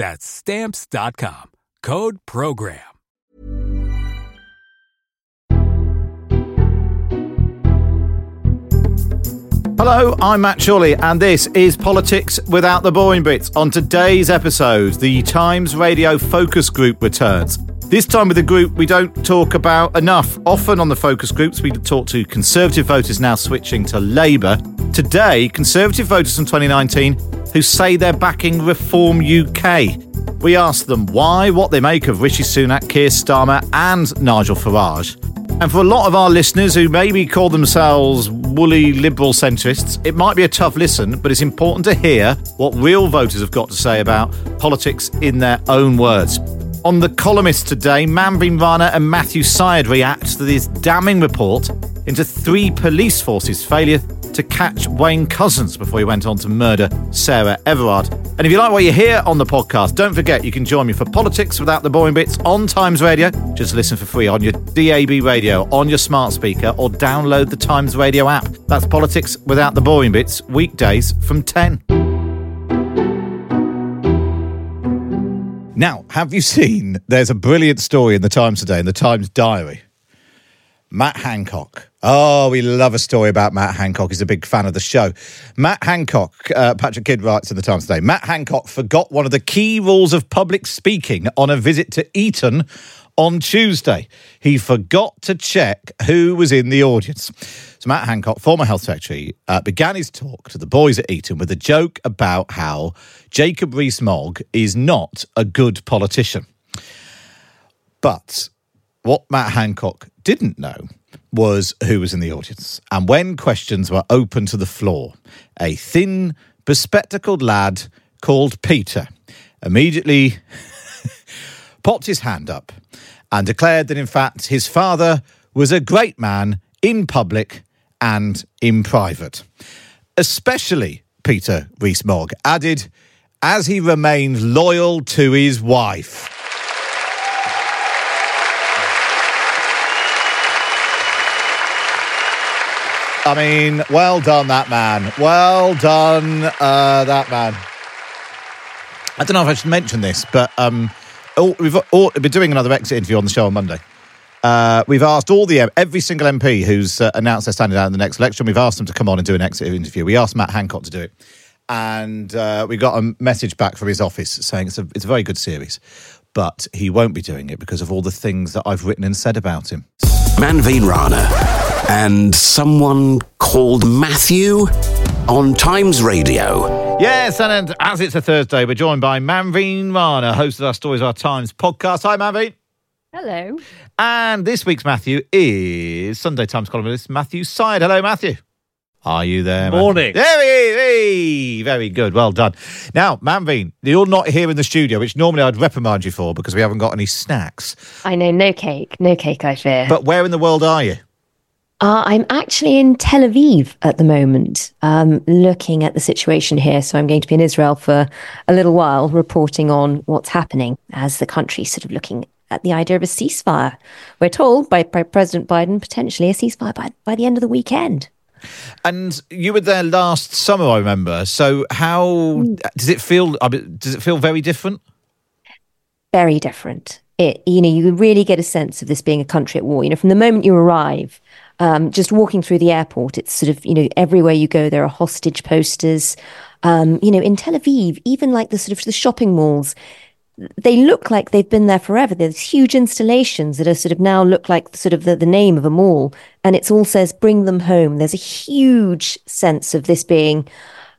That's stamps.com. Code program. Hello, I'm Matt Chorley, and this is Politics Without the Boring Bits. On today's episode, the Times Radio Focus Group returns. This time with a group we don't talk about enough. Often on the focus groups, we talk to Conservative voters now switching to Labour. Today, Conservative voters from 2019 who say they're backing Reform UK. We ask them why, what they make of Rishi Sunak, Keir Starmer, and Nigel Farage. And for a lot of our listeners who maybe call themselves woolly liberal centrists, it might be a tough listen, but it's important to hear what real voters have got to say about politics in their own words. On The Columnist today, Manveen Rana and Matthew Syed react to this damning report into three police forces' failure to catch Wayne Couzens before he went on to murder Sarah Everard. And if you like what you hear on the podcast, don't forget you can join me for Politics Without the Boring Bits on Times Radio. Just listen for free on your DAB radio, on your smart speaker, or download the Times Radio app. That's Politics Without the Boring Bits, weekdays from 10. Now, have you seen? There's a brilliant story in the Times today, in the Times Diary. Matt Hancock. Oh, we love a story about Matt Hancock. He's a big fan of the show. Matt Hancock, uh, Patrick Kidd writes in the Times today Matt Hancock forgot one of the key rules of public speaking on a visit to Eton on Tuesday. He forgot to check who was in the audience. So, Matt Hancock, former health secretary, uh, began his talk to the boys at Eton with a joke about how Jacob Rees Mogg is not a good politician. But what Matt Hancock didn't know was who was in the audience. And when questions were open to the floor, a thin, bespectacled lad called Peter immediately popped his hand up and declared that, in fact, his father was a great man in public and in private. Especially, Peter Rees-Mogg added, as he remained loyal to his wife. I mean, well done, that man. Well done, uh, that man. I don't know if I should mention this, but um, all, we've all, been doing another exit interview on the show on Monday. Uh, we've asked all the every single MP who's uh, announced they're standing out in the next election. We've asked them to come on and do an exit interview. We asked Matt Hancock to do it, and uh, we got a message back from his office saying it's a it's a very good series, but he won't be doing it because of all the things that I've written and said about him. Manveen Rana and someone called Matthew on Times Radio. Yes, and as it's a Thursday, we're joined by Manveen Rana, host of our Stories Our Times podcast. Hi, Manveen. Hello. And this week's Matthew is Sunday Times columnist Matthew Syed. Hello, Matthew. Are you there? Morning. Matthew? There he is. Very good. Well done. Now, Manveen, you're not here in the studio, which normally I'd reprimand you for because we haven't got any snacks. I know, no cake. No cake, I fear. But where in the world are you? Uh, I'm actually in Tel Aviv at the moment, um, looking at the situation here. So I'm going to be in Israel for a little while, reporting on what's happening as the country sort of looking at the idea of a ceasefire. We're told by, by President Biden potentially a ceasefire by, by the end of the weekend. And you were there last summer, I remember. So how does it feel? Does it feel very different? Very different. It, you know, you really get a sense of this being a country at war. You know, from the moment you arrive, um, just walking through the airport, it's sort of, you know, everywhere you go, there are hostage posters. Um, you know, in Tel Aviv, even like the sort of the shopping malls, they look like they've been there forever. There's huge installations that are sort of now look like sort of the, the name of a mall, and it all says "Bring them home." There's a huge sense of this being,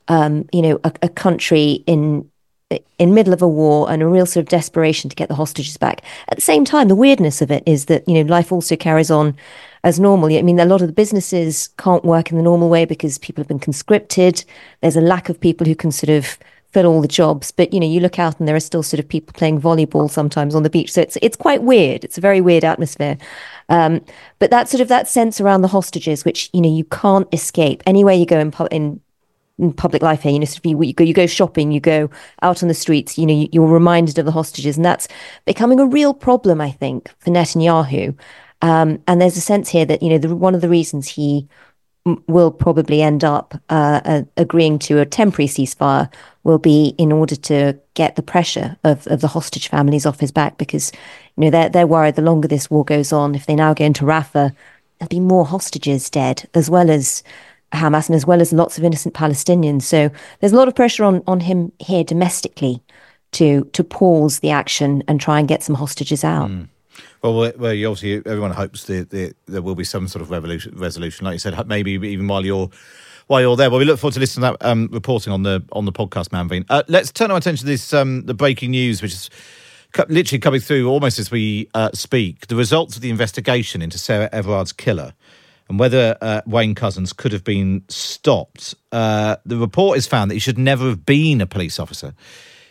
um, you know, a, a country in in middle of a war and a real sort of desperation to get the hostages back. At the same time, the weirdness of it is that you know life also carries on as normal. I mean, a lot of the businesses can't work in the normal way because people have been conscripted. There's a lack of people who can sort of fill all the jobs. But you know, you look out and there are still sort of people playing volleyball sometimes on the beach. So it's it's quite weird. It's a very weird atmosphere. Um, but that sort of that sense around the hostages, which you know you can't escape anywhere you go in, in in public life here. You know, sort of you, you, go you go shopping, you go out on the streets. You know, you, are reminded of the hostages, and that's becoming a real problem, I think, for Netanyahu. Um, and there's a sense here that you know the, one of the reasons he will probably end up uh, agreeing to a temporary ceasefire will be in order to get the pressure of, of the hostage families off his back because you know they're they're worried the longer this war goes on if they now go into Rafah there'll be more hostages dead as well as Hamas and as well as lots of innocent Palestinians so there's a lot of pressure on on him here domestically to to pause the action and try and get some hostages out. Mm. Well, well, obviously, everyone hopes that there will be some sort of resolution, like you said, maybe even while you're while you're there. Well, we look forward to listening to that um, reporting on the on the podcast, Manveen. Uh, let's turn our attention to this um, the breaking news, which is literally coming through almost as we uh, speak. The results of the investigation into Sarah Everard's killer and whether uh, Wayne Couzens could have been stopped. Uh, the report has found that he should never have been a police officer.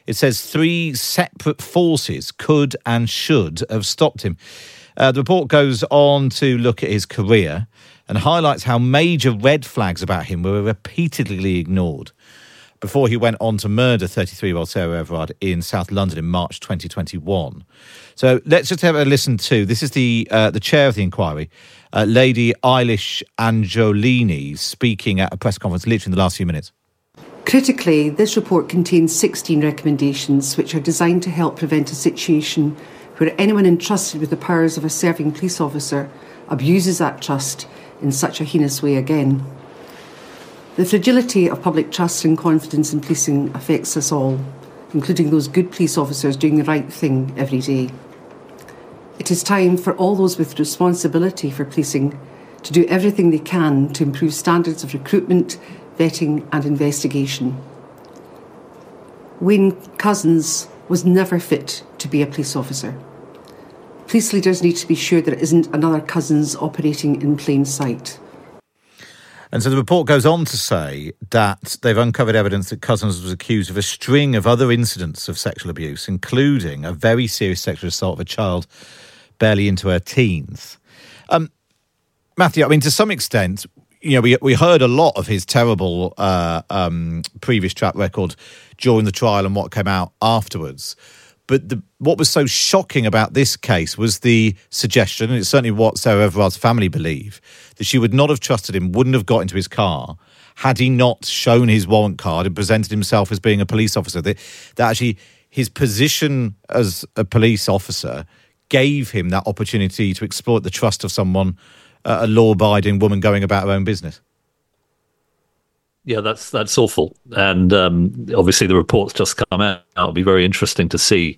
It says three separate forces could and should have stopped him. Uh, the report goes on to look at his career and highlights how major red flags about him were repeatedly ignored before he went on to murder 33 year old Sarah Everard in South London in March 2021. So let's just have a listen to this is the, uh, the chair of the inquiry, uh, Lady Elish Angiolini, speaking at a press conference literally in the last few minutes. Critically, this report contains 16 recommendations which are designed to help prevent a situation where anyone entrusted with the powers of a serving police officer abuses that trust in such a heinous way again. The fragility of public trust and confidence in policing affects us all, including those good police officers doing the right thing every day. It is time for all those with responsibility for policing to do everything they can to improve standards of recruitment, vetting, and investigation. Wayne Couzens was never fit to be a police officer. Police leaders need to be sure there isn't another Couzens operating in plain sight. And so the report goes on to say that they've uncovered evidence that Couzens was accused of a string of other incidents of sexual abuse, including a very serious sexual assault of a child barely into her teens. Um, Matthew, I mean, to some extent, you know, we we heard a lot of his terrible uh, um, previous track record during the trial and what came out afterwards. But the, what was so shocking about this case was the suggestion, and it's certainly what Sarah Everard's family believe, that she would not have trusted him, wouldn't have got into his car had he not shown his warrant card and presented himself as being a police officer. That, that actually his position as a police officer gave him that opportunity to exploit the trust of someone a law abiding woman going about her own business. Yeah, that's that's awful, and um, obviously the reports just come out. It'll be very interesting to see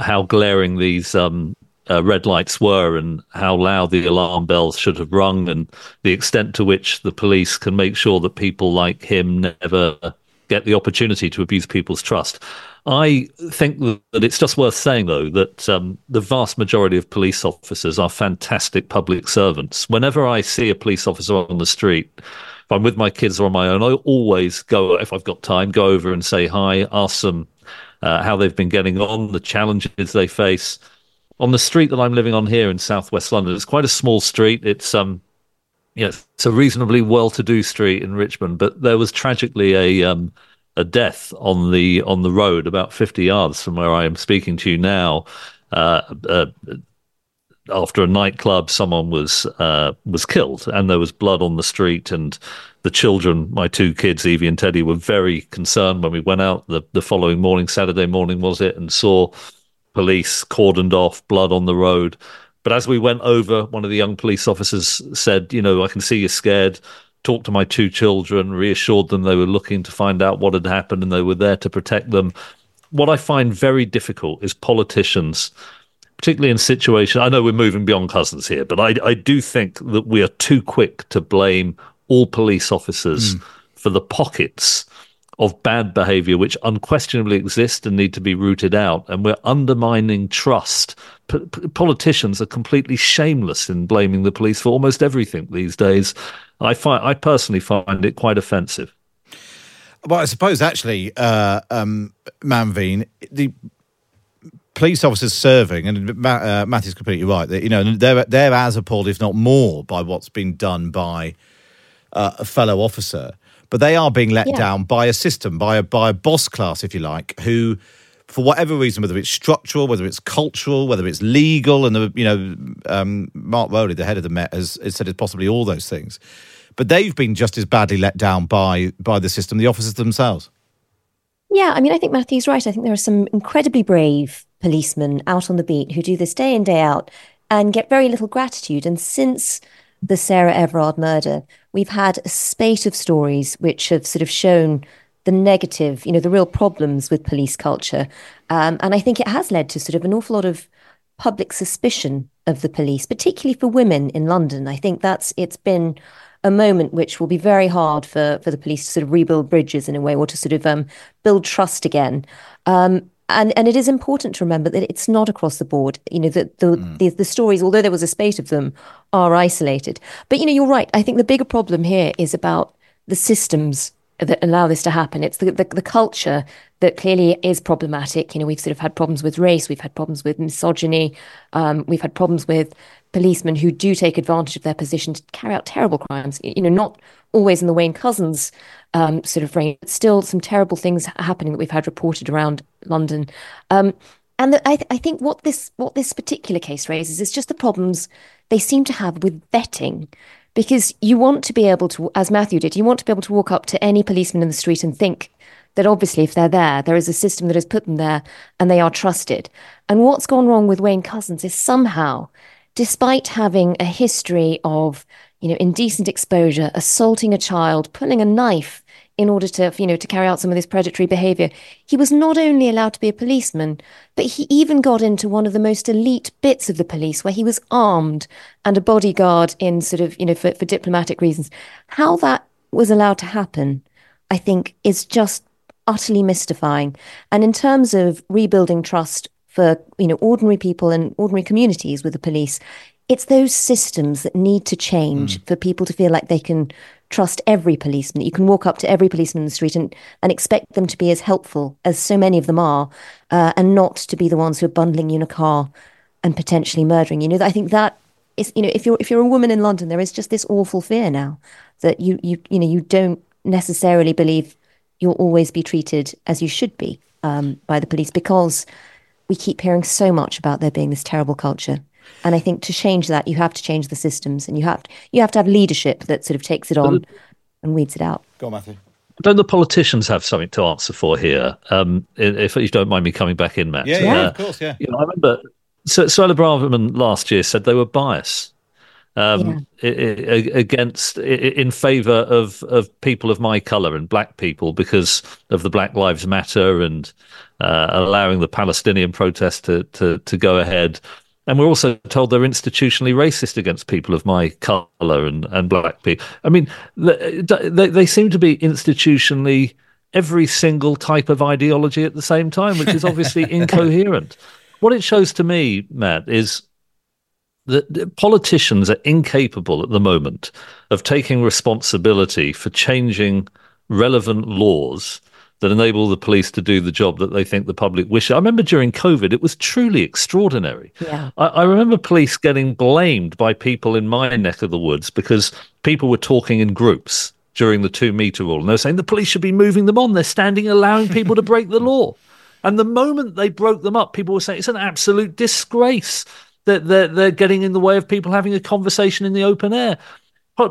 how glaring these um, uh, red lights were, and how loud the alarm bells should have rung, and the extent to which the police can make sure that people like him never get the opportunity to abuse people's trust. I think that it's just worth saying, though, that um, the vast majority of police officers are fantastic public servants. Whenever I see a police officer on the street, if I'm with my kids or on my own, I always go, if I've got time, go over and say hi, ask them uh, how they've been getting on, the challenges they face. On the street that I'm living on here in southwest London, it's quite a small street. It's um, yeah, it's a reasonably well-to-do street in Richmond, but there was tragically a um, a death on the on the road about 50 yards from where I am speaking to you now. uh, uh, after a nightclub, someone was uh, was killed, and there was blood on the street, and the children, my two kids, Evie and Teddy, were very concerned when we went out the, the following morning, Saturday morning was it, and saw police cordoned off, blood on the road. But as we went over, one of the young police officers said, "You know, I can see you're scared." Talked to my two children, reassured them they were looking to find out what had happened, and they were there to protect them. What I find very difficult is politicians particularly in situations. I know we're moving beyond Couzens here, but I, I do think that we are too quick to blame all police officers mm. for the pockets of bad behavior which unquestionably exist and need to be rooted out. And we're undermining trust. P- politicians are completely shameless in blaming the police for almost everything these days. I find, I personally find it quite offensive. Well, I suppose actually, uh, um, Manveen, the police officers serving, and uh, Matt is completely right. That you know they're they're as appalled, if not more, by what's been done by uh, a fellow officer. But they are being let yeah. down by a system, by a by a boss class, if you like, who, for whatever reason, whether it's structural, whether it's cultural, whether it's legal, and the, you know, um, Mark Rowley, the head of the Met, has, has said it's possibly all those things. But they've been just as badly let down by by the system, the officers themselves. Yeah, I mean, I think Matthew's right. I think there are some incredibly brave policemen out on the beat who do this day in, day out and get very little gratitude. And since the Sarah Everard murder, we've had a spate of stories which have sort of shown the negative, you know, the real problems with police culture. Um, and I think it has led to sort of an awful lot of public suspicion of the police, particularly for women in London. I think that's it's been a moment which will be very hard for for the police to sort of rebuild bridges in a way or to sort of um, build trust again. Um, and and it is important to remember that it's not across the board. You know, that the, mm. the, the stories, although there was a spate of them, are isolated. But you know, you're right. I think the bigger problem here is about the systems that allow this to happen. It's the, the, the culture that clearly is problematic. You know, we've sort of had problems with race, we've had problems with misogyny, um, we've had problems with policemen who do take advantage of their position to carry out terrible crimes. You know, not always in the Wayne Couzens um, sort of range, but still some terrible things happening that we've had reported around London. Um, and the, I, th- I think what this what this particular case raises is just the problems they seem to have with vetting because you want to be able to, as Matthew did, you want to be able to walk up to any policeman in the street and think that obviously if they're there, there is a system that has put them there and they are trusted. And what's gone wrong with Wayne Couzens is somehow, despite having a history of, you know, indecent exposure, assaulting a child, pulling a knife in order to, you know, to carry out some of this predatory behavior. He was not only allowed to be a policeman, but he even got into one of the most elite bits of the police where he was armed and a bodyguard in sort of, you know, for, for diplomatic reasons. How that was allowed to happen, I think, is just utterly mystifying. And in terms of rebuilding trust for, you know, ordinary people and ordinary communities with the police, it's those systems that need to change mm. for people to feel like they can trust every policeman. You can walk up to every policeman in the street and, and expect them to be as helpful as so many of them are, uh, and not to be the ones who are bundling you in a car and potentially murdering you. You know, I think that is, you know, if you're if you're a woman in London, there is just this awful fear now that you you you know you don't necessarily believe you'll always be treated as you should be um, by the police because we keep hearing so much about there being this terrible culture. And I think to change that, you have to change the systems, and you have to, you have to have leadership that sort of takes it on and weeds it out. Go on, Matthew. Don't the politicians have something to answer for here? Um, if you don't mind me coming back in, Matt. Yeah, yeah, uh, of course, yeah. You know, I remember so Suella Braverman last year said they were biased um, yeah. against in favour of of people of my colour and black people because of the Black Lives Matter and uh, allowing the Palestinian protest to, to to go ahead. And we're also told they're institutionally racist against people of my colour and, and black people. I mean, they, they seem to be institutionally every single type of ideology at the same time, which is obviously incoherent. What it shows to me, Matt, is that politicians are incapable at the moment of taking responsibility for changing relevant laws that enable the police to do the job that they think the public wish. I remember during COVID, it was truly extraordinary. Yeah. I, I, remember police getting blamed by people in my neck of the woods because people were talking in groups during the two meter rule. And they were saying the police should be moving them on. They're standing allowing people to break the law. And the moment they broke them up, people were saying it's an absolute disgrace that they're, they're getting in the way of people having a conversation in the open air.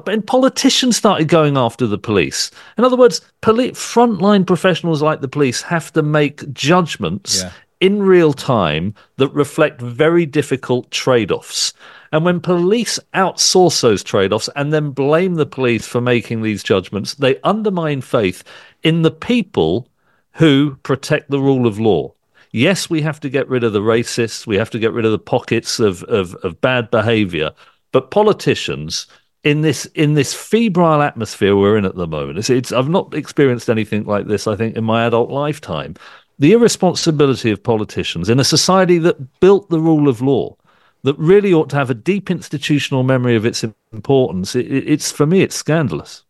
And politicians started going after the police. In other words, poli- frontline professionals like the police have to make judgments yeah. in real time that reflect very difficult trade offs. And when police outsource those trade offs and then blame the police for making these judgments, they undermine faith in the people who protect the rule of law. Yes, we have to get rid of the racists, we have to get rid of the pockets of, of, of bad behavior, but politicians in this in this febrile atmosphere we're in at the moment, it's, it's I've not experienced anything like this, I think, in my adult lifetime. The irresponsibility of politicians in a society that built the rule of law, that really ought to have a deep institutional memory of its importance. It, it's for me, it's scandalous.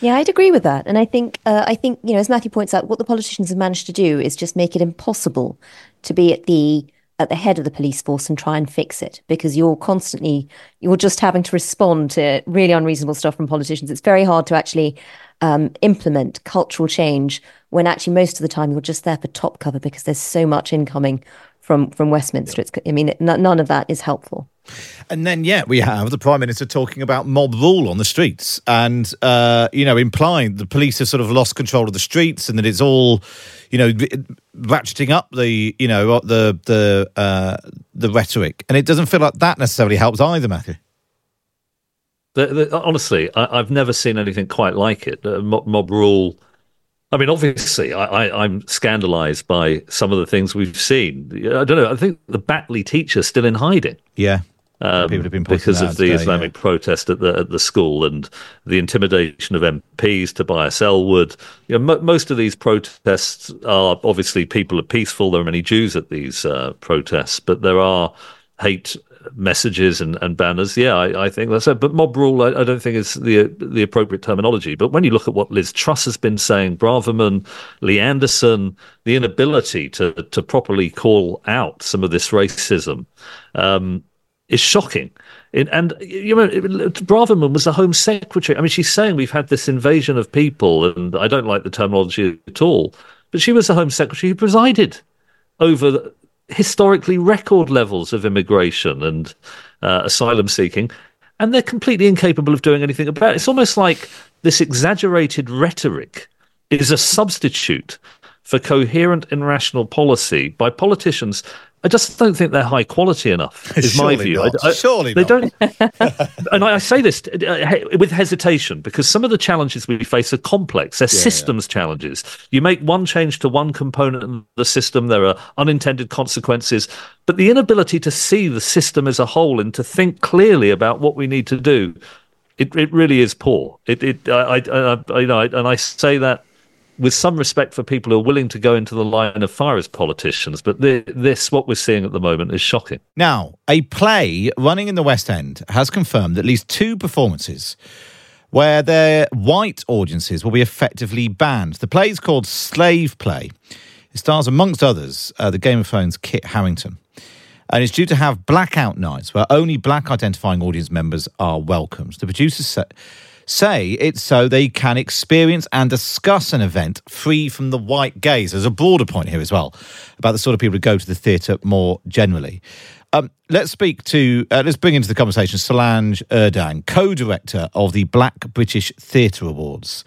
Yeah, I'd agree with that, and I think uh, I think you know, as Matthew points out, what the politicians have managed to do is just make it impossible to be at the at the head of the police force and try and fix it because you're constantly you're just having to respond to really unreasonable stuff from politicians. It's very hard to actually um, implement cultural change when actually most of the time you're just there for top cover because there's so much incoming from from Westminster. It's, I mean, none of that is helpful. And then, yeah, we have the Prime Minister talking about mob rule on the streets and, uh, you know, implying the police have sort of lost control of the streets and that it's all, you know, ratcheting up the, you know, the, the, uh, the rhetoric. And it doesn't feel like that necessarily helps either, Matthew. The, the, honestly, I, have never seen anything quite like it. Uh, mob, mob rule I mean, obviously, I, am scandalised by some of the things we've seen. I don't know. I think the Batley teacher's still in hiding. Yeah. Um, because of the today, Islamic yeah. protest at the at the school and the intimidation of MPs, Tobias Ellwood. You know, m- most of these protests are obviously people are peaceful. There are many Jews at these uh, protests, but there are hate messages and, and banners. Yeah, I, I think that's it. But mob rule, I, I, don't think is the the appropriate terminology. But when you look at what Liz Truss has been saying, Braverman, Lee Anderson, the inability to to properly call out some of this racism um, is shocking. In, and you know, Braverman was the Home Secretary. I mean, she's saying we've had this invasion of people, and I don't like the terminology at all. But she was the Home Secretary who presided over historically record levels of immigration and uh, asylum seeking, and they're completely incapable of doing anything about it. It's almost like this exaggerated rhetoric is a substitute for coherent and rational policy by politicians I just don't think they're high quality enough. Is my view. I, I, Surely they not. don't. and I say this uh, with hesitation because some of the challenges we face are complex. They're yeah, systems yeah. challenges. You make one change to one component of the system, there are unintended consequences. But the inability to see the system as a whole and to think clearly about what we need to do, it, it really is poor. It, it I, I, I you know, and I say that with some respect for people who are willing to go into the line of fire as politicians. But this, what we're seeing at the moment, is shocking. Now, a play running in the West End has confirmed at least two performances where their white audiences will be effectively banned. The play is called Slave Play. It stars, amongst others, uh, the Game of Thrones Kit Harington. And it's due to have blackout nights where only black identifying audience members are welcomed. The producers said say it's so they can experience and discuss an event free from the white gaze. There's a broader point here as well about the sort of people who go to the theatre more generally. Um, let's speak to, uh, let's bring into the conversation Solange Urdang, co director of the Black British Theatre Awards.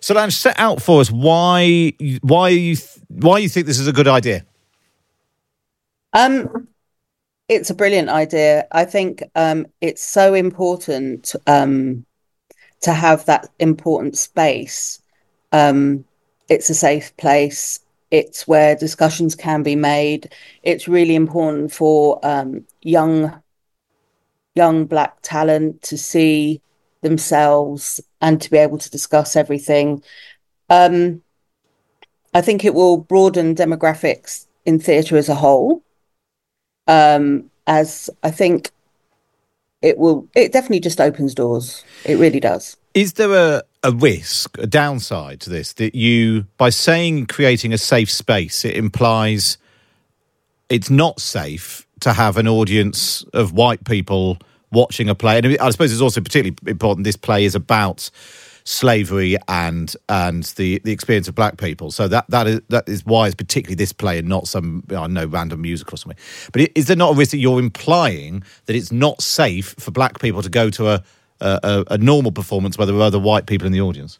Solange, set out for us why, why, you, why you think this is a good idea. Um, it's a brilliant idea. I think um, it's so important um, to have that important space. Um, it's a safe place. It's where discussions can be made. It's really important for um, young young black talent to see themselves and to be able to discuss everything. Um, I think it will broaden demographics in theatre as a whole. Um, as I think it will it definitely just opens doors. It really does. Is there a, a risk a downside to this that you by saying creating a safe space it implies it's not safe to have an audience of white people watching a play? And i suppose it's also particularly important this play is about slavery and and the the experience of black people. So that that is that is why it's particularly this play and not some I don't know random musical or something. But is there not a risk that you're implying that it's not safe for black people to go to a a, a normal performance where there are other white people in the audience?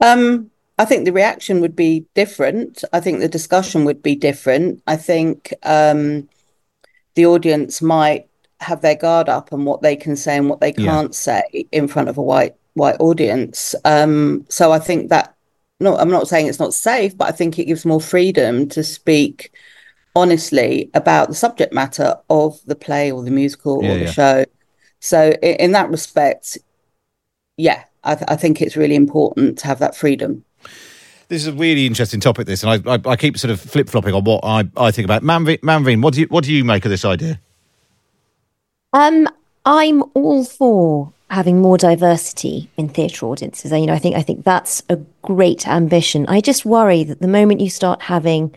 Um, I think the reaction would be different. I think the discussion would be different. I think um, the audience might have their guard up on what they can say and what they can't yeah. say in front of a white white audience. Um, so I think that no, I'm not saying it's not safe, but I think it gives more freedom to speak honestly about the subject matter of the play or the musical yeah, or the yeah. show. So in, in, that respect, yeah, I, th- I think it's really important to have that freedom. This is a really interesting topic. This, and I, I, I keep sort of flip flopping on what I, I think about. Manveen, Manveen, what do you what do you make of this idea? Um, I'm all for having more diversity in theatre audiences. You know, I think I think that's a great ambition. I just worry that the moment you start having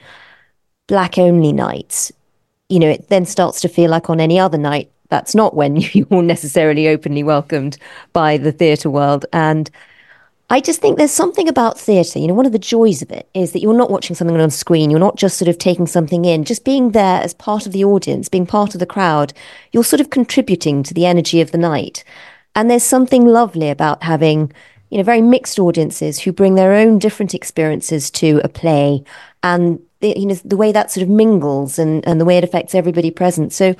black only nights, you know, it then starts to feel like on any other night that's not when you're necessarily openly welcomed by the theatre world. And I just think there's something about theatre. You know, one of the joys of it is that you're not watching something on screen. You're not just sort of taking something in, just being there as part of the audience, being part of the crowd. You're sort of contributing to the energy of the night. And there's something lovely about having, you know, very mixed audiences who bring their own different experiences to a play and, the, you know, the way that sort of mingles and, and the way it affects everybody present. So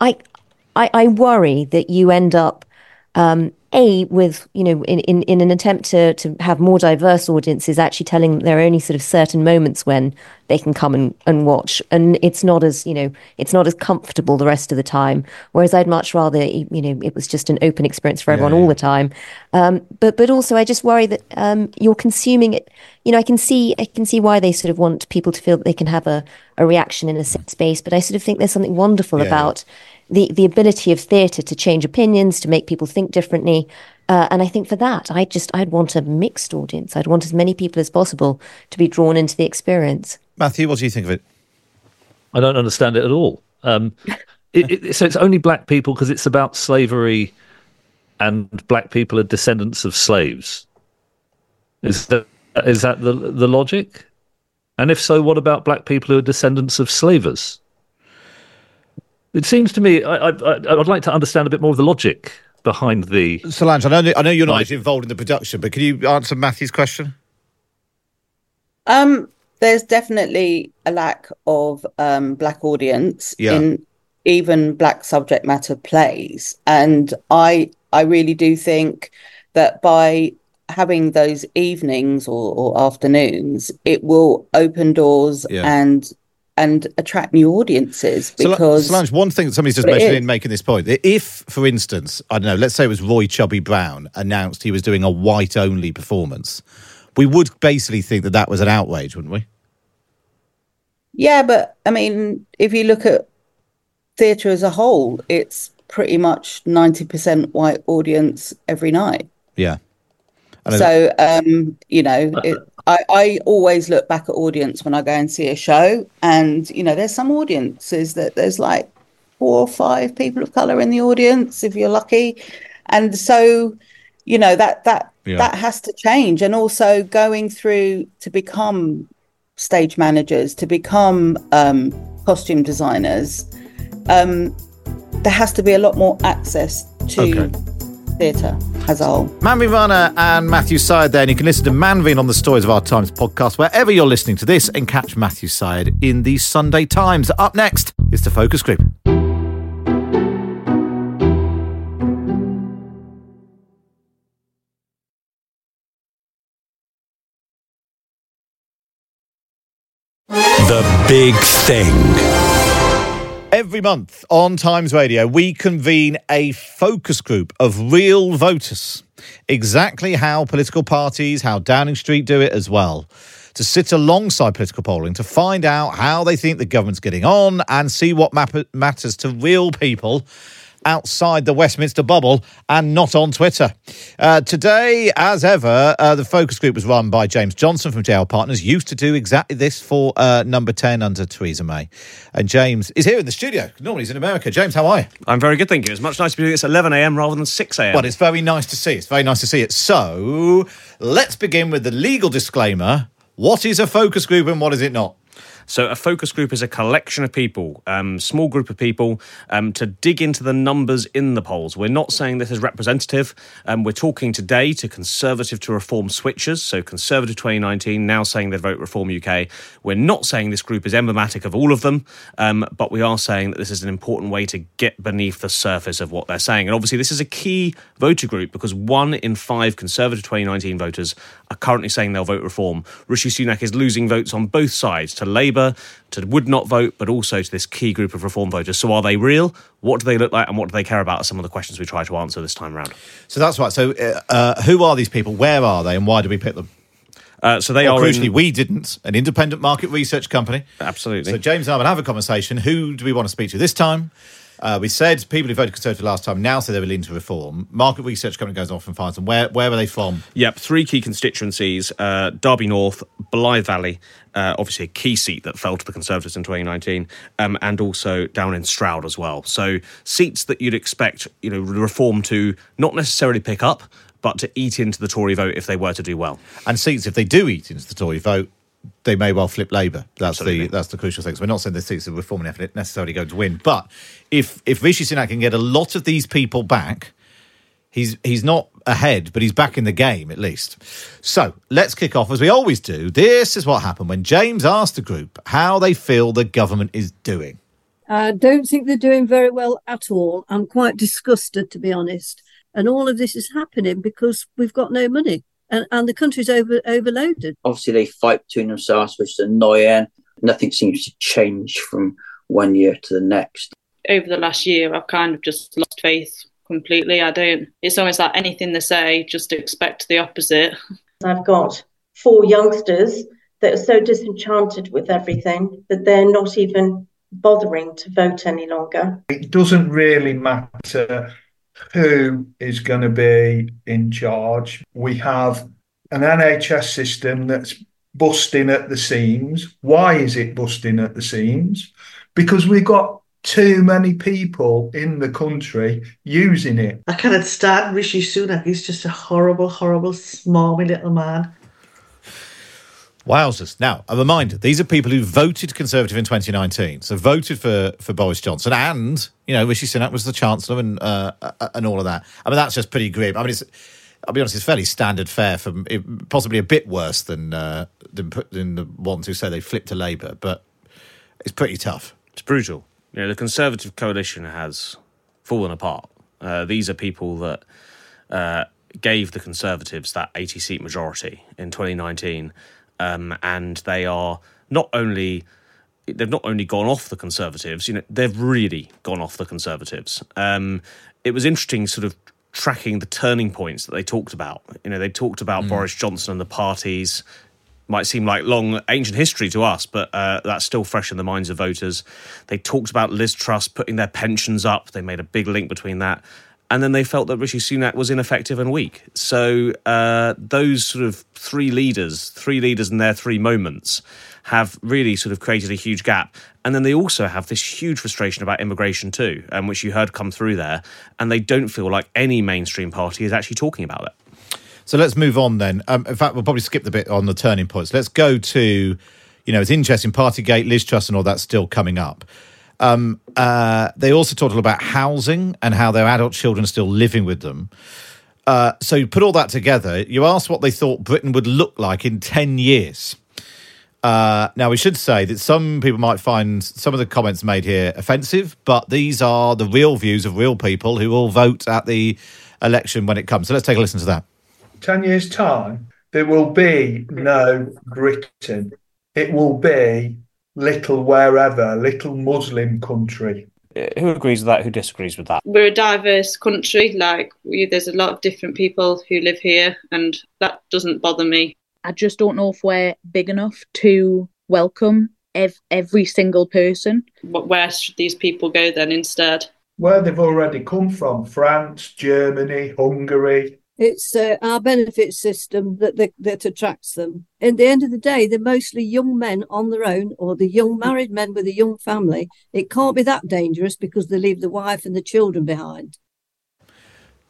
I, I, I worry that you end up um, a with you know in, in, in an attempt to to have more diverse audiences actually telling there are only sort of certain moments when they can come and, and watch. And it's not as you know it's not as comfortable the rest of the time. Whereas I'd much rather you know it was just an open experience for everyone yeah, yeah. all the time. Um, but but also I just worry that um, you're consuming it you know I can see I can see why they sort of want people to feel that they can have a, a reaction in a set space but I sort of think there's something wonderful yeah, about the the ability of theatre to change opinions, to make people think differently. Uh, and I think for that, I just I'd want a mixed audience. I'd want as many people as possible to be drawn into the experience. Matthew, what do you think of it? I don't understand it at all. Um, it, it, so it's only black people because it's about slavery, and black people are descendants of slaves. Is that is that the the logic? And if so, what about black people who are descendants of slavers? It seems to me I, I, would like to understand a bit more of the logic behind the. Solange, I know, I know you're not actually involved in the production, but can you answer Matthew's question? Um, there's definitely a lack of um, black audience yeah. in even black subject matter plays, and I I really do think that by having those evenings or, or afternoons, it will open doors yeah. and and attract new audiences because Solange, one thing that somebody's just mentioned in making this point if for instance i don't know let's say it was roy chubby brown announced he was doing a white only performance we would basically think that that was an outrage wouldn't we? Yeah but i mean if you look at theatre as a whole it's pretty much 90% white audience every night. Yeah so um, you know it, I, I always look back at audience when I go and see a show, and you know, there's some audiences that there's like four or five people of color in the audience if you're lucky, and so you know that that yeah. that has to change, and also going through to become stage managers, to become um, costume designers, um, there has to be a lot more access to. Okay theatre as a whole. Manveen Rana and Matthew Syed there, and you can listen to Manveen on the Stories of Our Times podcast wherever you're listening to this and catch Matthew Syed in the Sunday Times. Up next is the Focus Group. The Big Thing. Every month on Times Radio, we convene a focus group of real voters. Exactly how political parties, how Downing Street do it as well. To sit alongside political polling to find out how they think the government's getting on and see what matters to real people outside the Westminster bubble and not on Twitter. Uh, today, as ever, uh, the focus group was run by James Johnson from JL Partners, used to do exactly this for uh, number 10 under Theresa May. And James is here in the studio. Normally he's in America. James, how are you? I'm very good, thank you. It's much nicer to be doing this at 11am rather than 6am. Well, it's very nice to see. It's very nice to see it. So let's begin with the legal disclaimer. What is a focus group and what is it not? So, a focus group is a collection of people, um, small group of people, um, to dig into the numbers in the polls. We're not saying this is representative. Um, we're talking today to Conservative to Reform switchers. So, Conservative 2019 now saying they'd vote Reform UK. We're not saying this group is emblematic of all of them, um, but we are saying that this is an important way to get beneath the surface of what they're saying. And obviously, this is a key voter group because one in five Conservative 2019 voters are currently saying they'll vote Reform. Rishi Sunak is losing votes on both sides to Labour Labour, to would not vote, but also to this key group of reform voters. So are they real? What do they look like? And what do they care about? Are some of the questions we try to answer this time around. So that's right. So uh, uh, who are these people? Where are they? And why do we pick them? Uh, so they well, are crucially, in... we didn't. An independent market research company. Absolutely. So James and I will have a conversation. Who do we want to speak to this time? Uh, we said people who voted Conservative last time now say they were willing to reform. Market research company goes off and finds them. Where where are they from? Yep, three key constituencies: uh, Derby North, Blyth Valley, uh, obviously a key seat that fell to the Conservatives in 2019, um, and also down in Stroud as well. So seats that you'd expect, you know, reform to not necessarily pick up, but to eat into the Tory vote if they were to do well. And seats, if they do eat into the Tory vote, they may well flip Labour. That's Absolutely. the that's the crucial thing. So we're not saying the seats of reform effort necessarily going to win, but if if Rishi Sunak can get a lot of these people back, he's he's not ahead, but he's back in the game at least. So let's kick off as we always do. This is what happened when James asked the group how they feel the government is doing. I don't think they're doing very well at all. I'm quite disgusted, to be honest. And all of this is happening because we've got no money and, and the country's over overloaded. Obviously, they fight between themselves, which is annoying. Nothing seems to change from one year to the next. Over the last year, I've kind of just lost faith completely. I don't. It's almost like anything they say, just expect the opposite. I've got four youngsters that are so disenchanted with everything that they're not even bothering to vote any longer. It doesn't really matter who is going to be in charge. We have an NHS system that's busting at the seams. Why is it busting at the seams? Because we've got too many people in the country using it. I cannot stand Rishi Sunak. He's just a horrible, horrible, smarmy little man. Wowzers. Now, a reminder these are people who voted Conservative in 2019, so voted for, for Boris Johnson, and, you know, Rishi Sunak was the Chancellor and, uh, and all of that. I mean, that's just pretty grim. I mean, it's, I'll be honest, it's fairly standard fare for possibly a bit worse than, uh, than, than the ones who say they flipped to Labour, but it's pretty tough. It's brutal. You know, the Conservative coalition has fallen apart. Uh, these are people that uh, gave the Conservatives that 80 seat majority in 2019 um, and they are not only they've not only gone off the Conservatives, you know, they've really gone off the Conservatives. Um, it was interesting, sort of tracking the turning points that they talked about. You know, they talked about mm. Boris Johnson and the parties. Might seem like long ancient history to us, but uh, that's still fresh in the minds of voters. They talked about Liz Truss putting their pensions up. They made a big link between that and then they felt that Rishi Sunak was ineffective and weak. So uh, those sort of three leaders, three leaders in their three moments, have really sort of created a huge gap. And then they also have this huge frustration about immigration too, um, which you heard come through there. And they don't feel like any mainstream party is actually talking about it. So let's move on then. Um, in fact, we'll probably skip the bit on the turning points. Let's go to, you know, it's interesting. Partygate, Liz Truss, and all that's still coming up. Um, uh, they also talked about housing and how their adult children are still living with them. Uh, so you put all that together. You asked what they thought Britain would look like in ten years. Uh, now we should say that some people might find some of the comments made here offensive, but these are the real views of real people who will vote at the election when it comes. So let's take a listen to that. Ten years time, there will be no Britain. It will be little wherever, little Muslim country. Uh, who agrees with that? Who disagrees with that? We're a diverse country. Like we, there's a lot of different people who live here, and that doesn't bother me. I just don't know if we're big enough to welcome ev- every single person. Where should these people go then instead? where they've already come from France, Germany, Hungary. It's uh, our benefit system that, that that attracts them. In the end of the day, they're mostly young men on their own, or the young married men with a young family. It can't be that dangerous because they leave the wife and the children behind.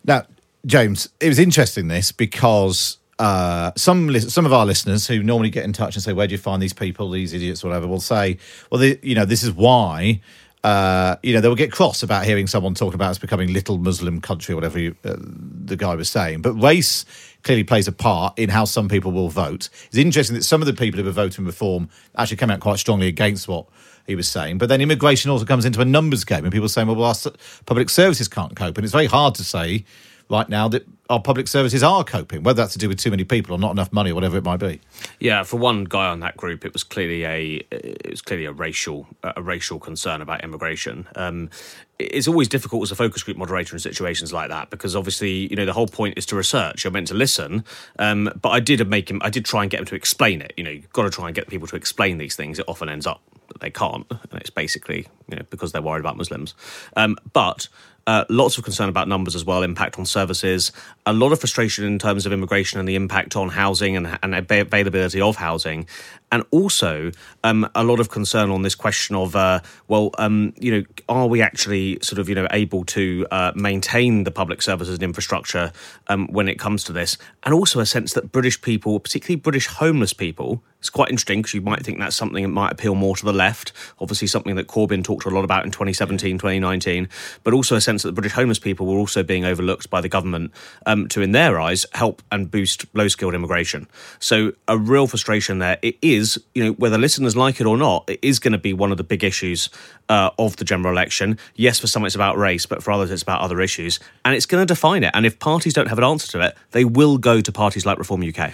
Now, James, it was interesting this because uh, some some of our listeners who normally get in touch and say, "Where do you find these people, these idiots, whatever?" will say, "Well, they, you know, this is why." Uh, you know, they will get cross about hearing someone talking about us becoming little Muslim country, or whatever you, uh, the guy was saying. But race clearly plays a part in how some people will vote. It's interesting that some of the people who were voting reform actually came out quite strongly against what he was saying. But then immigration also comes into a numbers game, and people saying, well, well our public services can't cope. And it's very hard to say right now that our public services are coping, whether that's to do with too many people or not enough money or whatever it might be. Yeah, for one guy on that group, it was clearly a it was clearly a racial a racial concern about immigration. Um, it's always difficult as a focus group moderator in situations like that because obviously you know the whole point is to research. You're meant to listen, um, but I did make him. I did try and get him to explain it. You know, you've got to try and get people to explain these things. It often ends up that they can't, and it's basically you know because they're worried about Muslims. Um, but uh, lots of concern about numbers as well, impact on services, a lot of frustration in terms of immigration and the impact on housing and, and availability of housing, and also um, a lot of concern on this question of, uh, well, um, you know, are we actually sort of, you know, able to uh, maintain the public services and infrastructure um, when it comes to this, and also a sense that British people, particularly British homeless people, it's quite interesting because you might think that's something that might appeal more to the left. Obviously, something that Corbyn talked a lot about in 2017, 2019, but also a sense that the British homeless people were also being overlooked by the government um, to, in their eyes, help and boost low skilled immigration. So, a real frustration there. It is, you know, whether listeners like it or not, it is going to be one of the big issues uh, of the general election. Yes, for some it's about race, but for others it's about other issues. And it's going to define it. And if parties don't have an answer to it, they will go to parties like Reform UK.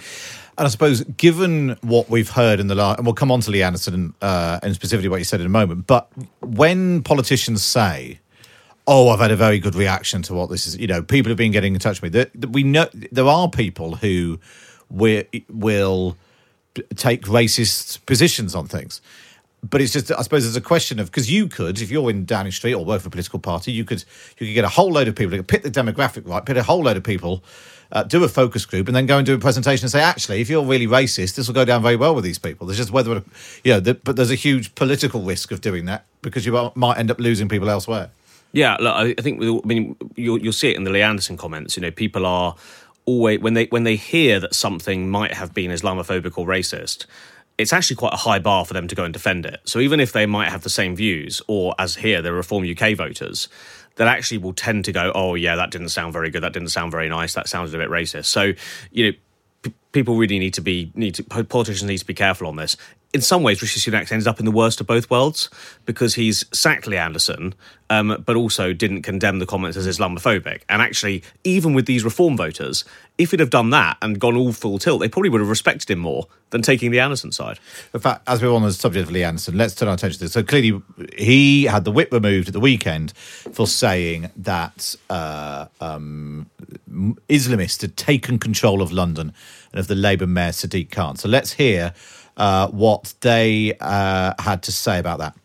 And I suppose, given what we've heard in the last, and we'll come on to Lee Anderson uh, and specifically what you said in a moment, but when politicians say, "Oh, I've had a very good reaction to what this is," you know, people have been getting in touch with me. That we know there are people who wi- will take racist positions on things. But it's just, I suppose, there's a question of because you could, if you're in Downing Street or work for a political party, you could you could get a whole load of people, you could the demographic right, pick a whole load of people, uh, do a focus group, and then go and do a presentation and say, actually, if you're really racist, this will go down very well with these people. There's just whether, you know, the, but there's a huge political risk of doing that because you might end up losing people elsewhere. Yeah, look, I think I mean you'll you'll see it in the Lee Anderson comments. You know, people are always when they when they hear that something might have been Islamophobic or racist, it's actually quite a high bar for them to go and defend it. So even if they might have the same views, or as here, the Reform UK voters, that actually will tend to go, "Oh yeah, that didn't sound very good. That didn't sound very nice. That sounded a bit racist." So you know. p- People really need to be need to politicians need to be careful on this. In some ways, Rishi Sunak ended up in the worst of both worlds because he's sacked Lee Anderson, um, but also didn't condemn the comments as Islamophobic. And actually, even with these reform voters, if he'd have done that and gone all full tilt, they probably would have respected him more than taking the Anderson side. In fact, as we're on the subject of Lee Anderson, let's turn our attention to this. So clearly, he had the whip removed at the weekend for saying that uh, um, Islamists had taken control of London and of the Labour Mayor Sadiq Khan. So let's hear uh, what they uh, had to say about that.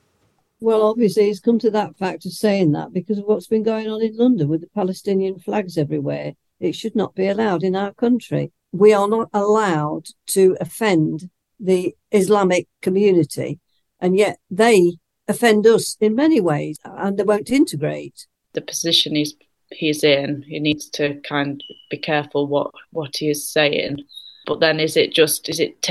Well, obviously, it's come to that fact of saying that because of what's been going on in London with the Palestinian flags everywhere. It should not be allowed in our country. We are not allowed to offend the Islamic community, and yet they offend us in many ways and they won't integrate. The position he's he's in, he needs to kind of be careful what what he is saying. But then, is it just is it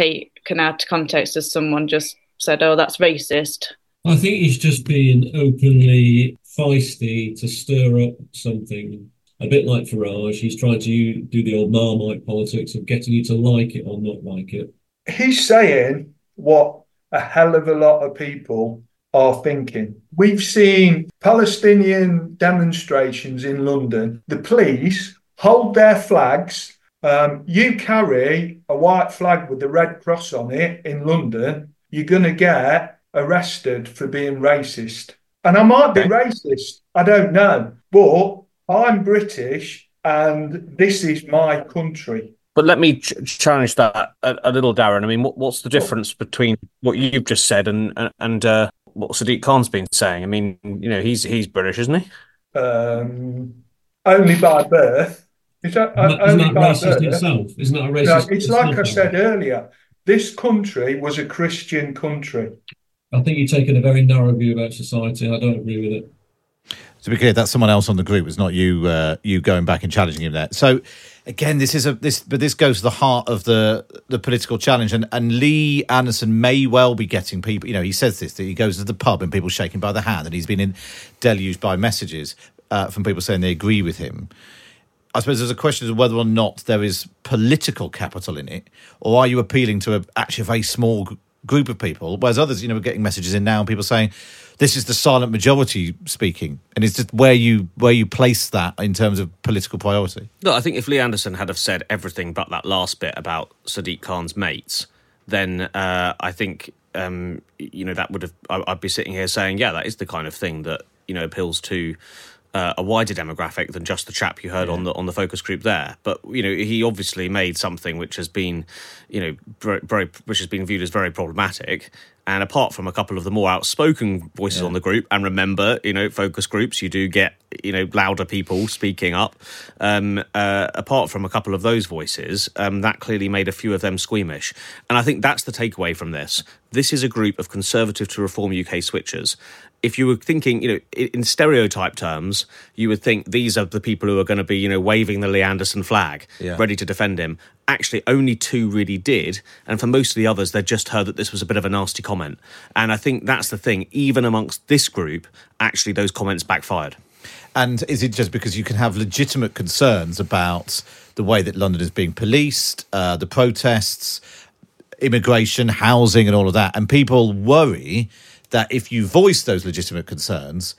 taken out of context as someone just said, "Oh, that's racist"? I think he's just being openly feisty to stir up something. A bit like Farage, he's trying to do the old Marmite politics of getting you to like it or not like it. He's saying what a hell of a lot of people are thinking. We've seen Palestinian demonstrations in London. The police hold their flags. Um, you carry a white flag with the red cross on it in London, you're going to get arrested for being racist. And I might be racist, I don't know, but I'm British and this is my country. But let me ch- challenge that a, a, little, Darren. I mean, what, what's the difference between what you've just said and and uh, what Sadiq Khan's been saying? I mean, you know, he's he's British, isn't he? um, only by birth. Is that Isn't that- only isn't that racist birth? itself? Isn't that a No, racist it's itself, like I said earlier. This country was a Christian country. I think you're taking a very narrow view about society. I don't agree with it. To be clear, that's someone else on the group. It's not you. Uh, you going back and challenging him there. So again, this is a this, but this goes to the heart of the the political challenge. And and Lee Anderson may well be getting people. You know, he says this that he goes to the pub and people shake him by the hand, and he's been in deluged by messages uh, from people saying they agree with him. I suppose there's a question of whether or not there is political capital in it, or are you appealing to a, actually a very small group of people? Whereas others, you know, are getting messages in now, and people saying this is the silent majority speaking, and it's just where you where you place that in terms of political priority. No, I think if Lee Anderson had have said everything but that last bit about Sadiq Khan's mates, then uh, I think um, you know that would have I- I'd be sitting here saying, yeah, that is the kind of thing that you know appeals to uh, a wider demographic than just the chap you heard on the on the focus group there. But you know, he obviously made something which has been, you know, very, very which has been viewed as very problematic. And apart from a couple of the more outspoken voices on the group, and remember, you know, focus groups, you do get, you know, louder people speaking up. Um, uh, apart from a couple of those voices, um, that clearly made a few of them squeamish. And I think that's the takeaway from this. This is a group of conservative to reform UK switchers. If you were thinking, you know, in stereotype terms, you would think these are the people who are going to be, you know, waving the Lee Anderson flag, Yeah. ready to defend him. Actually, only two really did, and for most of the others, they just heard that this was a bit of a nasty comment. And I think that's the thing. Even amongst this group, actually, those comments backfired. And is it just because you can have legitimate concerns about the way that London is being policed, uh, the protests, immigration, housing, and all of that? And people worry that if you voice those legitimate concerns,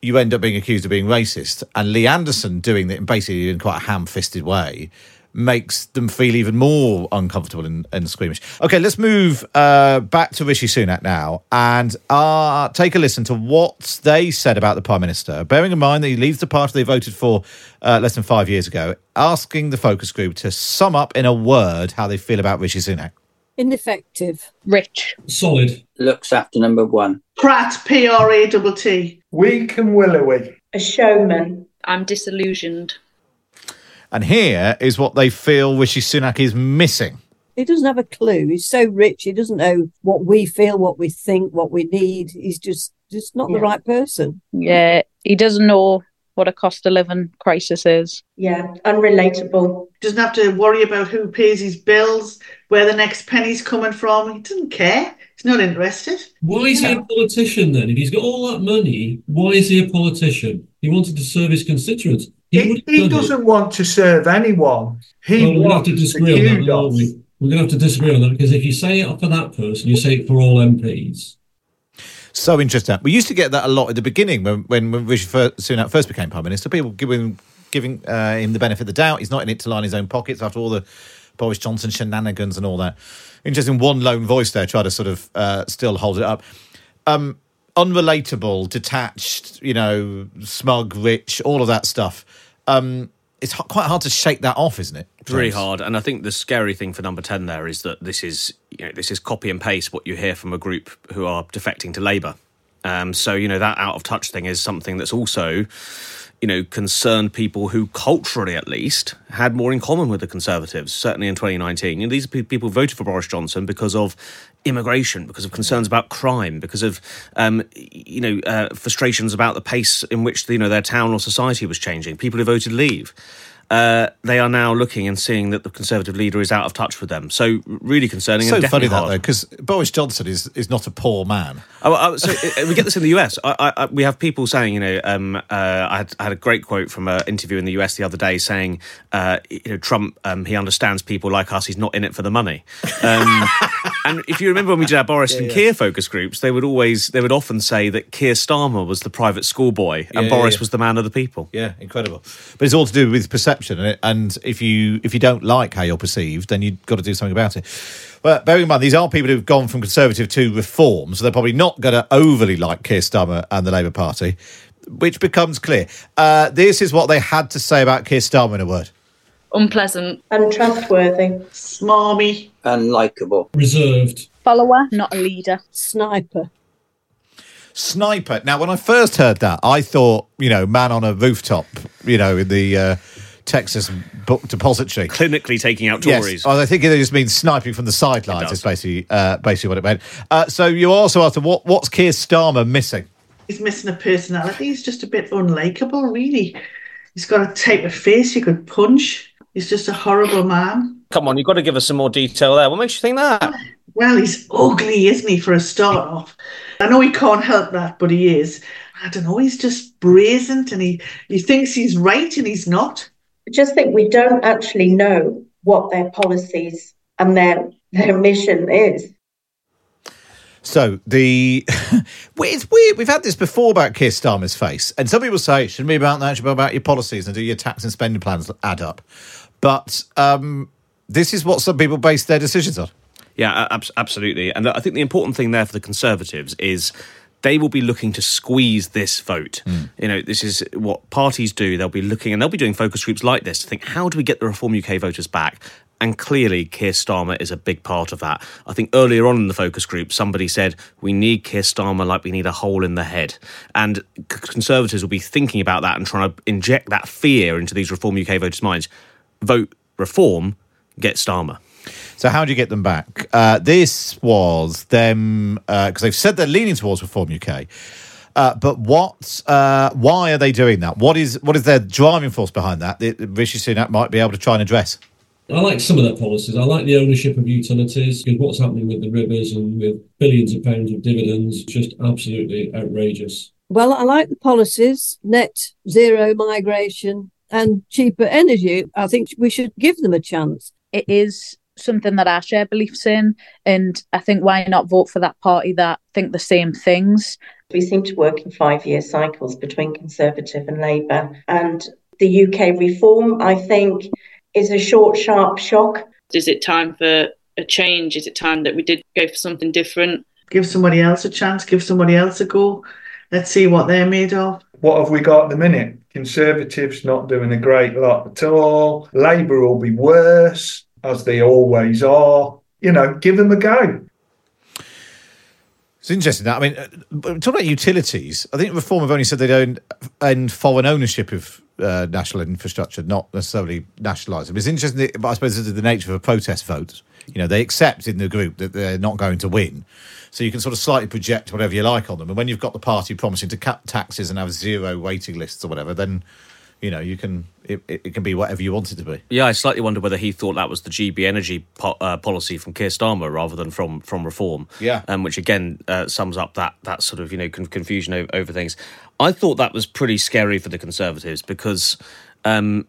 you end up being accused of being racist. And Lee Anderson doing that in basically in quite a ham fisted way makes them feel even more uncomfortable and, and squeamish. Okay, let's move uh, back to Rishi Sunak now and uh, take a listen to what they said about the Prime Minister, bearing in mind that he leaves the party they voted for uh, less than five years ago, asking the focus group to sum up in a word how they feel about Rishi Sunak. Ineffective. Rich. Solid. Looks after number one. Pratt, P R A T T. Weak and willowy. A showman. I'm disillusioned. And here is what they feel Rishi Sunak is missing. He doesn't have a clue. He's so rich. He doesn't know what we feel, what we think, what we need. He's just just not the right person. Yeah, he doesn't know what a cost of living crisis is. Yeah, unrelatable. Doesn't have to worry about who pays his bills, where the next penny's coming from. He doesn't care. He's not interested. Why is he a politician then? If he's got all that money, why is he a politician? He wanted to serve his constituents. He, He, would have he it. doesn't want to serve anyone. He Well, we're going to have wants to the disagree on that, then, aren't we? We're going to have to disagree on that because if you say it for that person, you say it for all MPs. So interesting. We used to get that a lot at the beginning when when, when Rishi Fir- Sunak first became prime minister. People giving giving uh, him the benefit of the doubt. He's not in it to line his own pockets after all the Boris Johnson shenanigans and all that. Interesting. One lone voice there try to sort of uh, still hold it up. Um, unrelatable, detached, you know, smug, rich, all of that stuff. Um, it's h- quite hard to shake that off, isn't it? It's really hard, and I think the scary thing for number ten there is that this is you know this is copy and paste what you hear from a group who are defecting to Labour. Um, so you know that out of touch thing is something that's also you know concerned people who culturally at least had more in common with the Conservatives. Certainly in 2019, you know, these are people voted for Boris Johnson because of immigration, because of concerns about crime, because of um, you know uh, frustrations about the pace in which you know their town or society was changing. People who voted Leave. Uh, they are now looking and seeing that the Conservative leader is out of touch with them. So really concerning. So and funny definitely that hard. though, because Boris Johnson is is not a poor man. Oh, oh, so uh, we get this in the US. I, I, I, we have people saying, you know, um, uh, I, had, I had a great quote from an interview in the US the other day saying, uh, you know, Trump, um, he understands people like us. He's not in it for the money. Um, and if you remember when we did our Boris and Keir focus groups, they would always, they would often say that Keir Starmer was the private schoolboy and Yeah, yeah, Boris yeah. was the man of the people. Yeah, incredible. But it's all to do with perception, and, and if you if you don't like how you're perceived, then you've got to do something about it. But bearing in mind, these are people who've gone from Conservative to Reform, so they're probably not going to overly like Keir Starmer and the Labour Party, which becomes clear. Uh, this is what they had to say about Keir Starmer in a word. Unpleasant. Untrustworthy. Smarmy. Unlikable. Reserved. Follower, not a leader. Sniper. Sniper. Now, when I first heard that, I thought, you know, man on a rooftop, you know, in the uh, Texas Book Depository. Clinically taking out Tories. Yes, I think it just means sniping from the sidelines. Is basically uh, basically what it meant. Uh, so you also asked, what what's Keir Starmer missing? He's missing a personality. He's just a bit unlikable, really. He's got a type of face you could punch. He's just a horrible man. Come on, you've got to give us some more detail there. What makes you think that? Well, he's ugly, isn't he, for a start off? I know he can't help that, but he is. I don't know, he's just brazen and he, he thinks he's right and he's not. I just think we don't actually know what their policies and their their mission is. So the it's weird. We've had this before about Keir Starmer's face, and some people say it shouldn't be about that. It should be about your policies and do your tax and spending plans add up. But um, this is what some people base their decisions on. Yeah, ab- absolutely. And I think the important thing there for the Conservatives is they will be looking to squeeze this vote. Mm. You know, this is what parties do. They'll be looking and they'll be doing focus groups like this to think, how do we get the Reform UK voters back? And clearly, Keir Starmer is a big part of that. I think earlier on in the focus group, somebody said, we need Keir Starmer like we need a hole in the head. And Conservatives will be thinking about that and trying to inject that fear into these Reform UK voters' minds. Vote Reform, get Starmer. So how do you get them back? Uh, this was them because uh, they've said they're leaning towards Reform UK. Uh, but what? Uh, why are they doing that? What is what is their driving force behind that? That Rishi Sunak might be able to try and address. I like some of their policies. I like the ownership of utilities because what's happening with the rivers and with billions of pounds of dividends just absolutely outrageous. Well, I like the policies, net zero migration and cheaper energy. I think we should give them a chance. It is something that I share beliefs in. And I think why not vote for that party that think the same things? We seem to work in five year cycles between Conservative and Labour. And the UK reform, I think, is a short, sharp shock. Is it time for a change? Is it time that we did go for something different? Give somebody else a chance, give somebody else a go. Let's see what they're made of. What have we got at the minute? Conservatives not doing a great lot at all. Labour will be worse as they always are. You know, give them a go. It's interesting that I mean, uh, talking about utilities, I think Reform have only said they don't end foreign ownership of uh, national infrastructure, not necessarily nationalise them. It's interesting, that, but I suppose this is the nature of a protest vote. You know, they accept in the group that they're not going to win, so you can sort of slightly project whatever you like on them. And when you've got the party promising to cut taxes and have zero waiting lists or whatever, then you know, you can it, it can be whatever you want it to be. Yeah, I slightly wonder whether he thought that was the GB Energy po- uh, policy from Keir Starmer rather than from from Reform. Yeah, um, which again uh, sums up that that sort of you know con- confusion over, over, things. I thought that was pretty scary for the Conservatives because. Um,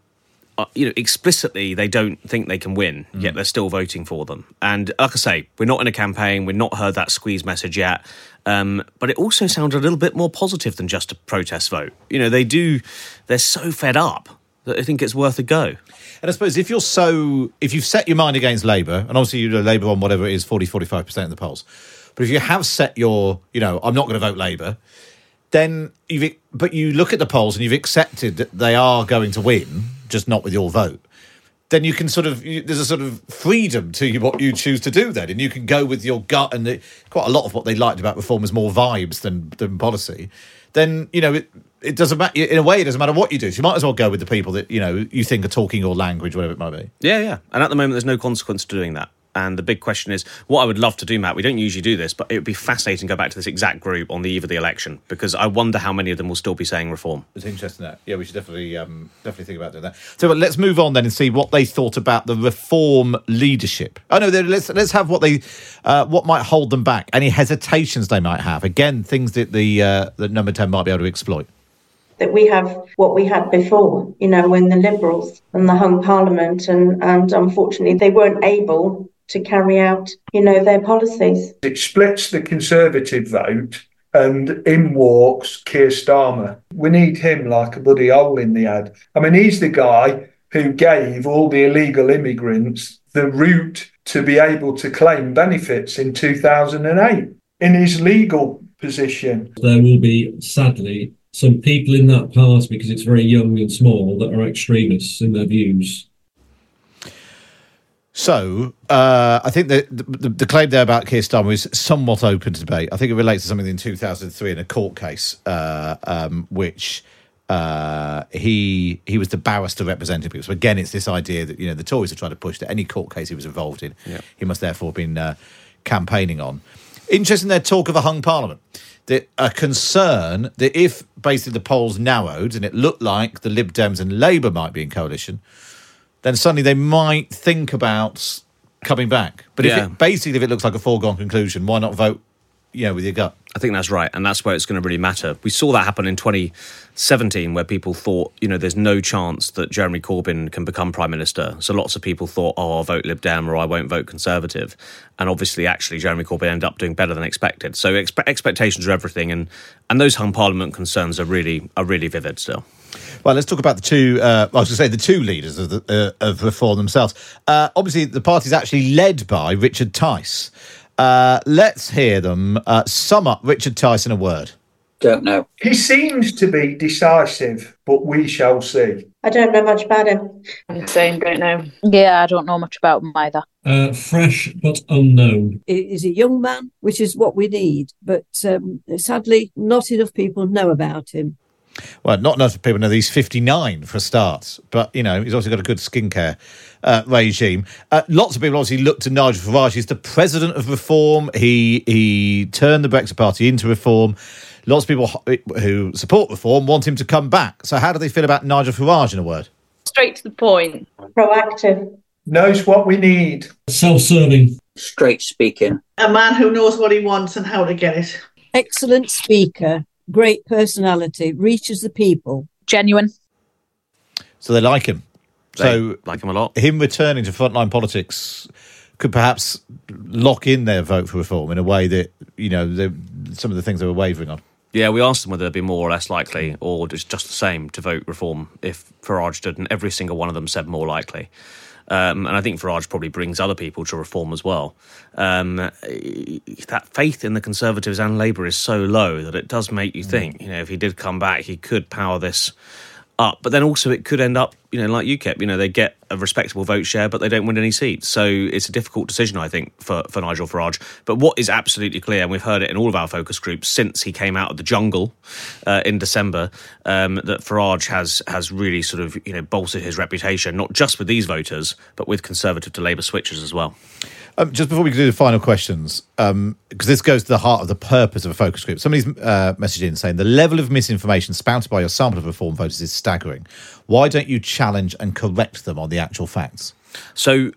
you know, explicitly they don't think they can win, mm. yet they're still voting for them. And like I say, we're not in a campaign. We've not heard that squeeze message yet. Um, but it also sounded a little bit more positive than just a protest vote. You know, they do, they're so fed up that I think it's worth a go. And I suppose if you're so, if you've set your mind against Labour, and obviously you know Labour on whatever it is, 40, 45% in the polls, but if you have set your, you know, I'm not going to vote Labour, then you've, but you look at the polls and you've accepted that they are going to win, just not with your vote then you can sort of there's a sort of freedom to you what you choose to do then and you can go with your gut and the, quite a lot of what they liked about reform is more vibes than than policy. Then you know it it doesn't matter in a way it doesn't matter what you do so you might as well go with the people that you know you think are talking your language whatever it might be. Yeah yeah. And at the moment there's no consequence to doing that and the big question is what I would love to do, Matt. We don't usually do this, but it would be fascinating to go back to this exact group on the eve of the election because I wonder how many of them will still be saying reform. It's interesting that. Yeah, we should definitely um, definitely think about doing that. So let's move on then and see what they thought about the reform leadership. Oh no, let's let's have what they uh, what might hold them back. Any hesitations they might have. Again, things that the uh, that number ten might be able to exploit that we have what we had before, you know, when the Liberals and the hung Parliament, and, and unfortunately they weren't able to carry out, you know, their policies. It splits the Conservative vote and in walks Keir Starmer. We need him like a bloody hole in the ad. I mean, he's the guy who gave all the illegal immigrants the route to be able to claim benefits in 2008 in his legal position. There will be, sadly, some people in that party, because it's very young and small, that are extremists in their views. So uh, I think that the, the, the claim there about Keir Starmer is somewhat open to debate. I think it relates to something in 2003 in a court case, uh, um, which uh, he he was the barrister representing people. So again, it's this idea that you know the Tories are trying to push that any court case he was involved in, Yeah. he must therefore have been uh, campaigning on. Interesting, their talk of a hung parliament. That a concern that if basically the polls narrowed and it looked like the Lib Dems and Labour might be in coalition, then suddenly they might think about coming back. But if Yeah. it, basically if it looks like a foregone conclusion, why not vote? You know, with your gut. I think that's right, and that's where it's going to really matter. We saw that happen in 2017, where people thought, you know, there's no chance that Jeremy Corbyn can become prime minister. So lots of people thought, oh, I'll vote Lib Dem or I won't vote Conservative, and obviously, actually, Jeremy Corbyn ended up doing better than expected. So expe- expectations are everything, and and those hung parliament concerns are really are really vivid still. Well, let's talk about the two. Uh, I was going to say the two leaders of, the, uh, of reform themselves. Uh, obviously, the party's actually led by Richard Tice. Uh, let's hear them uh, sum up Richard Tice in a word. Don't know. He seems to be decisive, but we shall see. I don't know much about him. Same, don't know. Yeah, I don't know much about him either. Uh, fresh but unknown. He is a young man, which is what we need. But um, sadly, not enough people know about him. Well, not enough people know that he's 59 for starts, but, you know, he's also got a good skincare uh, regime. Uh, lots of people obviously look to Nigel Farage. He's the president of reform. He, he turned the Brexit Party into reform. Lots of people who support reform want him to come back. So, how do they feel about Nigel Farage in a word? Straight to the point. Proactive. Knows what we need. Self serving. Straight speaking. A man who knows what he wants and how to get it. Excellent speaker, great personality, reaches the people. Genuine. So, they like him. So, like him a lot. Him returning to frontline politics could perhaps lock in their vote for reform in a way that, you know, they, some of the things they were wavering on. Yeah, we asked them whether they'd be more or less likely, or just just the same, to vote reform if Farage did, and every single one of them said more likely. Um, and I think Farage probably brings other people to reform as well. Um, that faith in the Conservatives and Labour is so low that it does make you think, you know, if he did come back, he could power this up. But then also it could end up, you know, like UKIP, you know, they get a respectable vote share, but they don't win any seats. So it's a difficult decision, I think, for, for Nigel Farage. But what is absolutely clear, and we've heard it in all of our focus groups since he came out of the jungle uh, in December, um, that Farage has has really sort of, you know, bolstered his reputation, not just with these voters, but with Conservative to Labour switchers as well. Um, just before we do the final questions, because this goes to the heart of the purpose of a focus group, somebody's uh, messaged in saying the level of misinformation spouted by your sample of reform voters is staggering. Why don't you challenge and correct them on the actual facts? So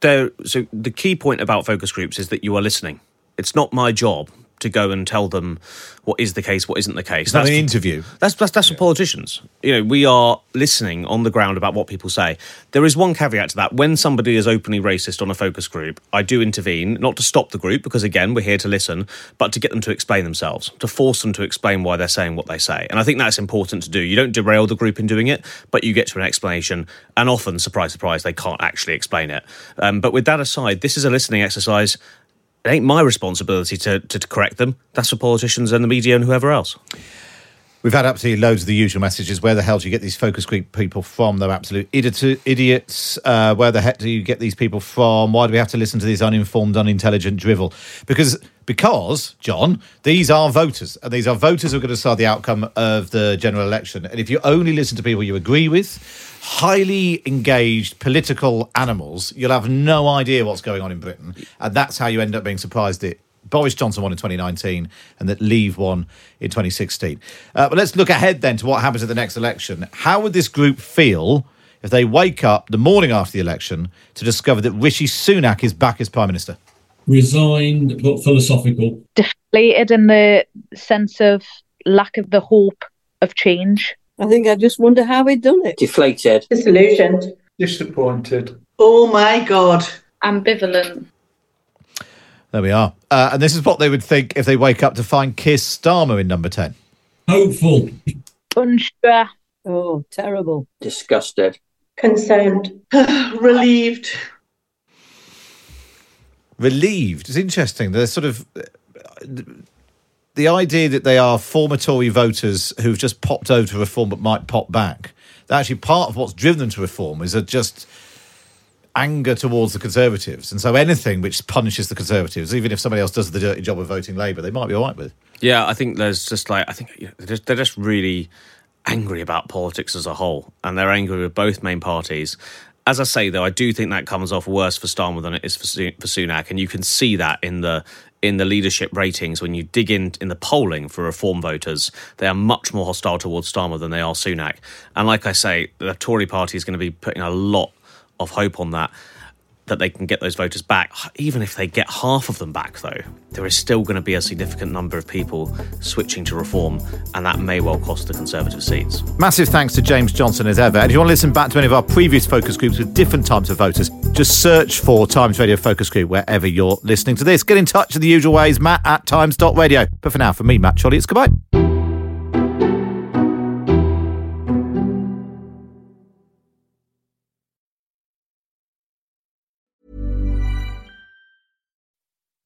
there so the key point about focus groups is that you are listening. It's not my job to go and tell them what is the case, what isn't the case. It's That's an interview. That's that's, that's for politicians. You know, we are listening on the ground about what people say. There is one caveat to that. When somebody is openly racist on a focus group, I do intervene, not to stop the group, because again, we're here to listen, but to get them to explain themselves, to force them to explain why they're saying what they say. And I think that's important to do. You don't derail the group in doing it, but you get to an explanation. And often, surprise, surprise, they can't actually explain it. Um, but with that aside, this is a listening exercise. It ain't my responsibility to, to, to correct them. That's for politicians and the media and whoever else. We've had absolutely loads of the usual messages. Where the hell do you get these focus group people from? They're absolute idiots. Uh, where the heck do you get these people from? Why do we have to listen to this uninformed, unintelligent drivel? Because, because John, these are voters, and these are voters who are going to decide the outcome of the general election. And if you only listen to people you agree with, highly engaged political animals, you'll have no idea what's going on in Britain, and that's how you end up being surprised that Boris Johnson won in 2019 and that Leave won in 2016. Uh, but let's look ahead then to what happens at the next election. How would this group feel if they wake up the morning after the election to discover that Rishi Sunak is back as Prime Minister? Resigned but philosophical. Deflated in the sense of lack of the hope of change. I think I just wonder how he'd done it. Deflated. Disillusioned. Disappointed. Oh my God. Ambivalent. There we are. Uh, and this is what they would think if they wake up to find Keir Starmer in number 10. Hopeful. Unsure. Oh, terrible. Disgusted. Concerned. Relieved. Relieved. It's interesting. They're sort of. The idea that they are former Tory voters who've just popped over to reform but might pop back. That actually part of what's driven them to reform is a just anger towards the Conservatives. And so anything which punishes the Conservatives, even if somebody else does the dirty job of voting Labour, they might be all right with. Yeah, I think there's just like I think they're, just, they're just really angry about politics as a whole, and they're angry with both main parties. As I say, though, I do think that comes off worse for Starmer than it is for, for Sunak, and you can see that in the in the leadership ratings when you dig in in the polling for Reform voters. They are much more hostile towards Starmer than they are Sunak, and like I say, the Tory Party is going to be putting a lot of hope on that that they can get those voters back. Even if they get half of them back, though, there is still going to be a significant number of people switching to reform, and that may well cost the Conservative seats. Massive thanks to James Johnson as ever. And if you want to listen back to any of our previous focus groups with different types of voters, just search for Times Radio Focus Group wherever you're listening to this. Get in touch in the usual ways, matt at times.radio. But for now, for me, Matt Chorley, it's goodbye.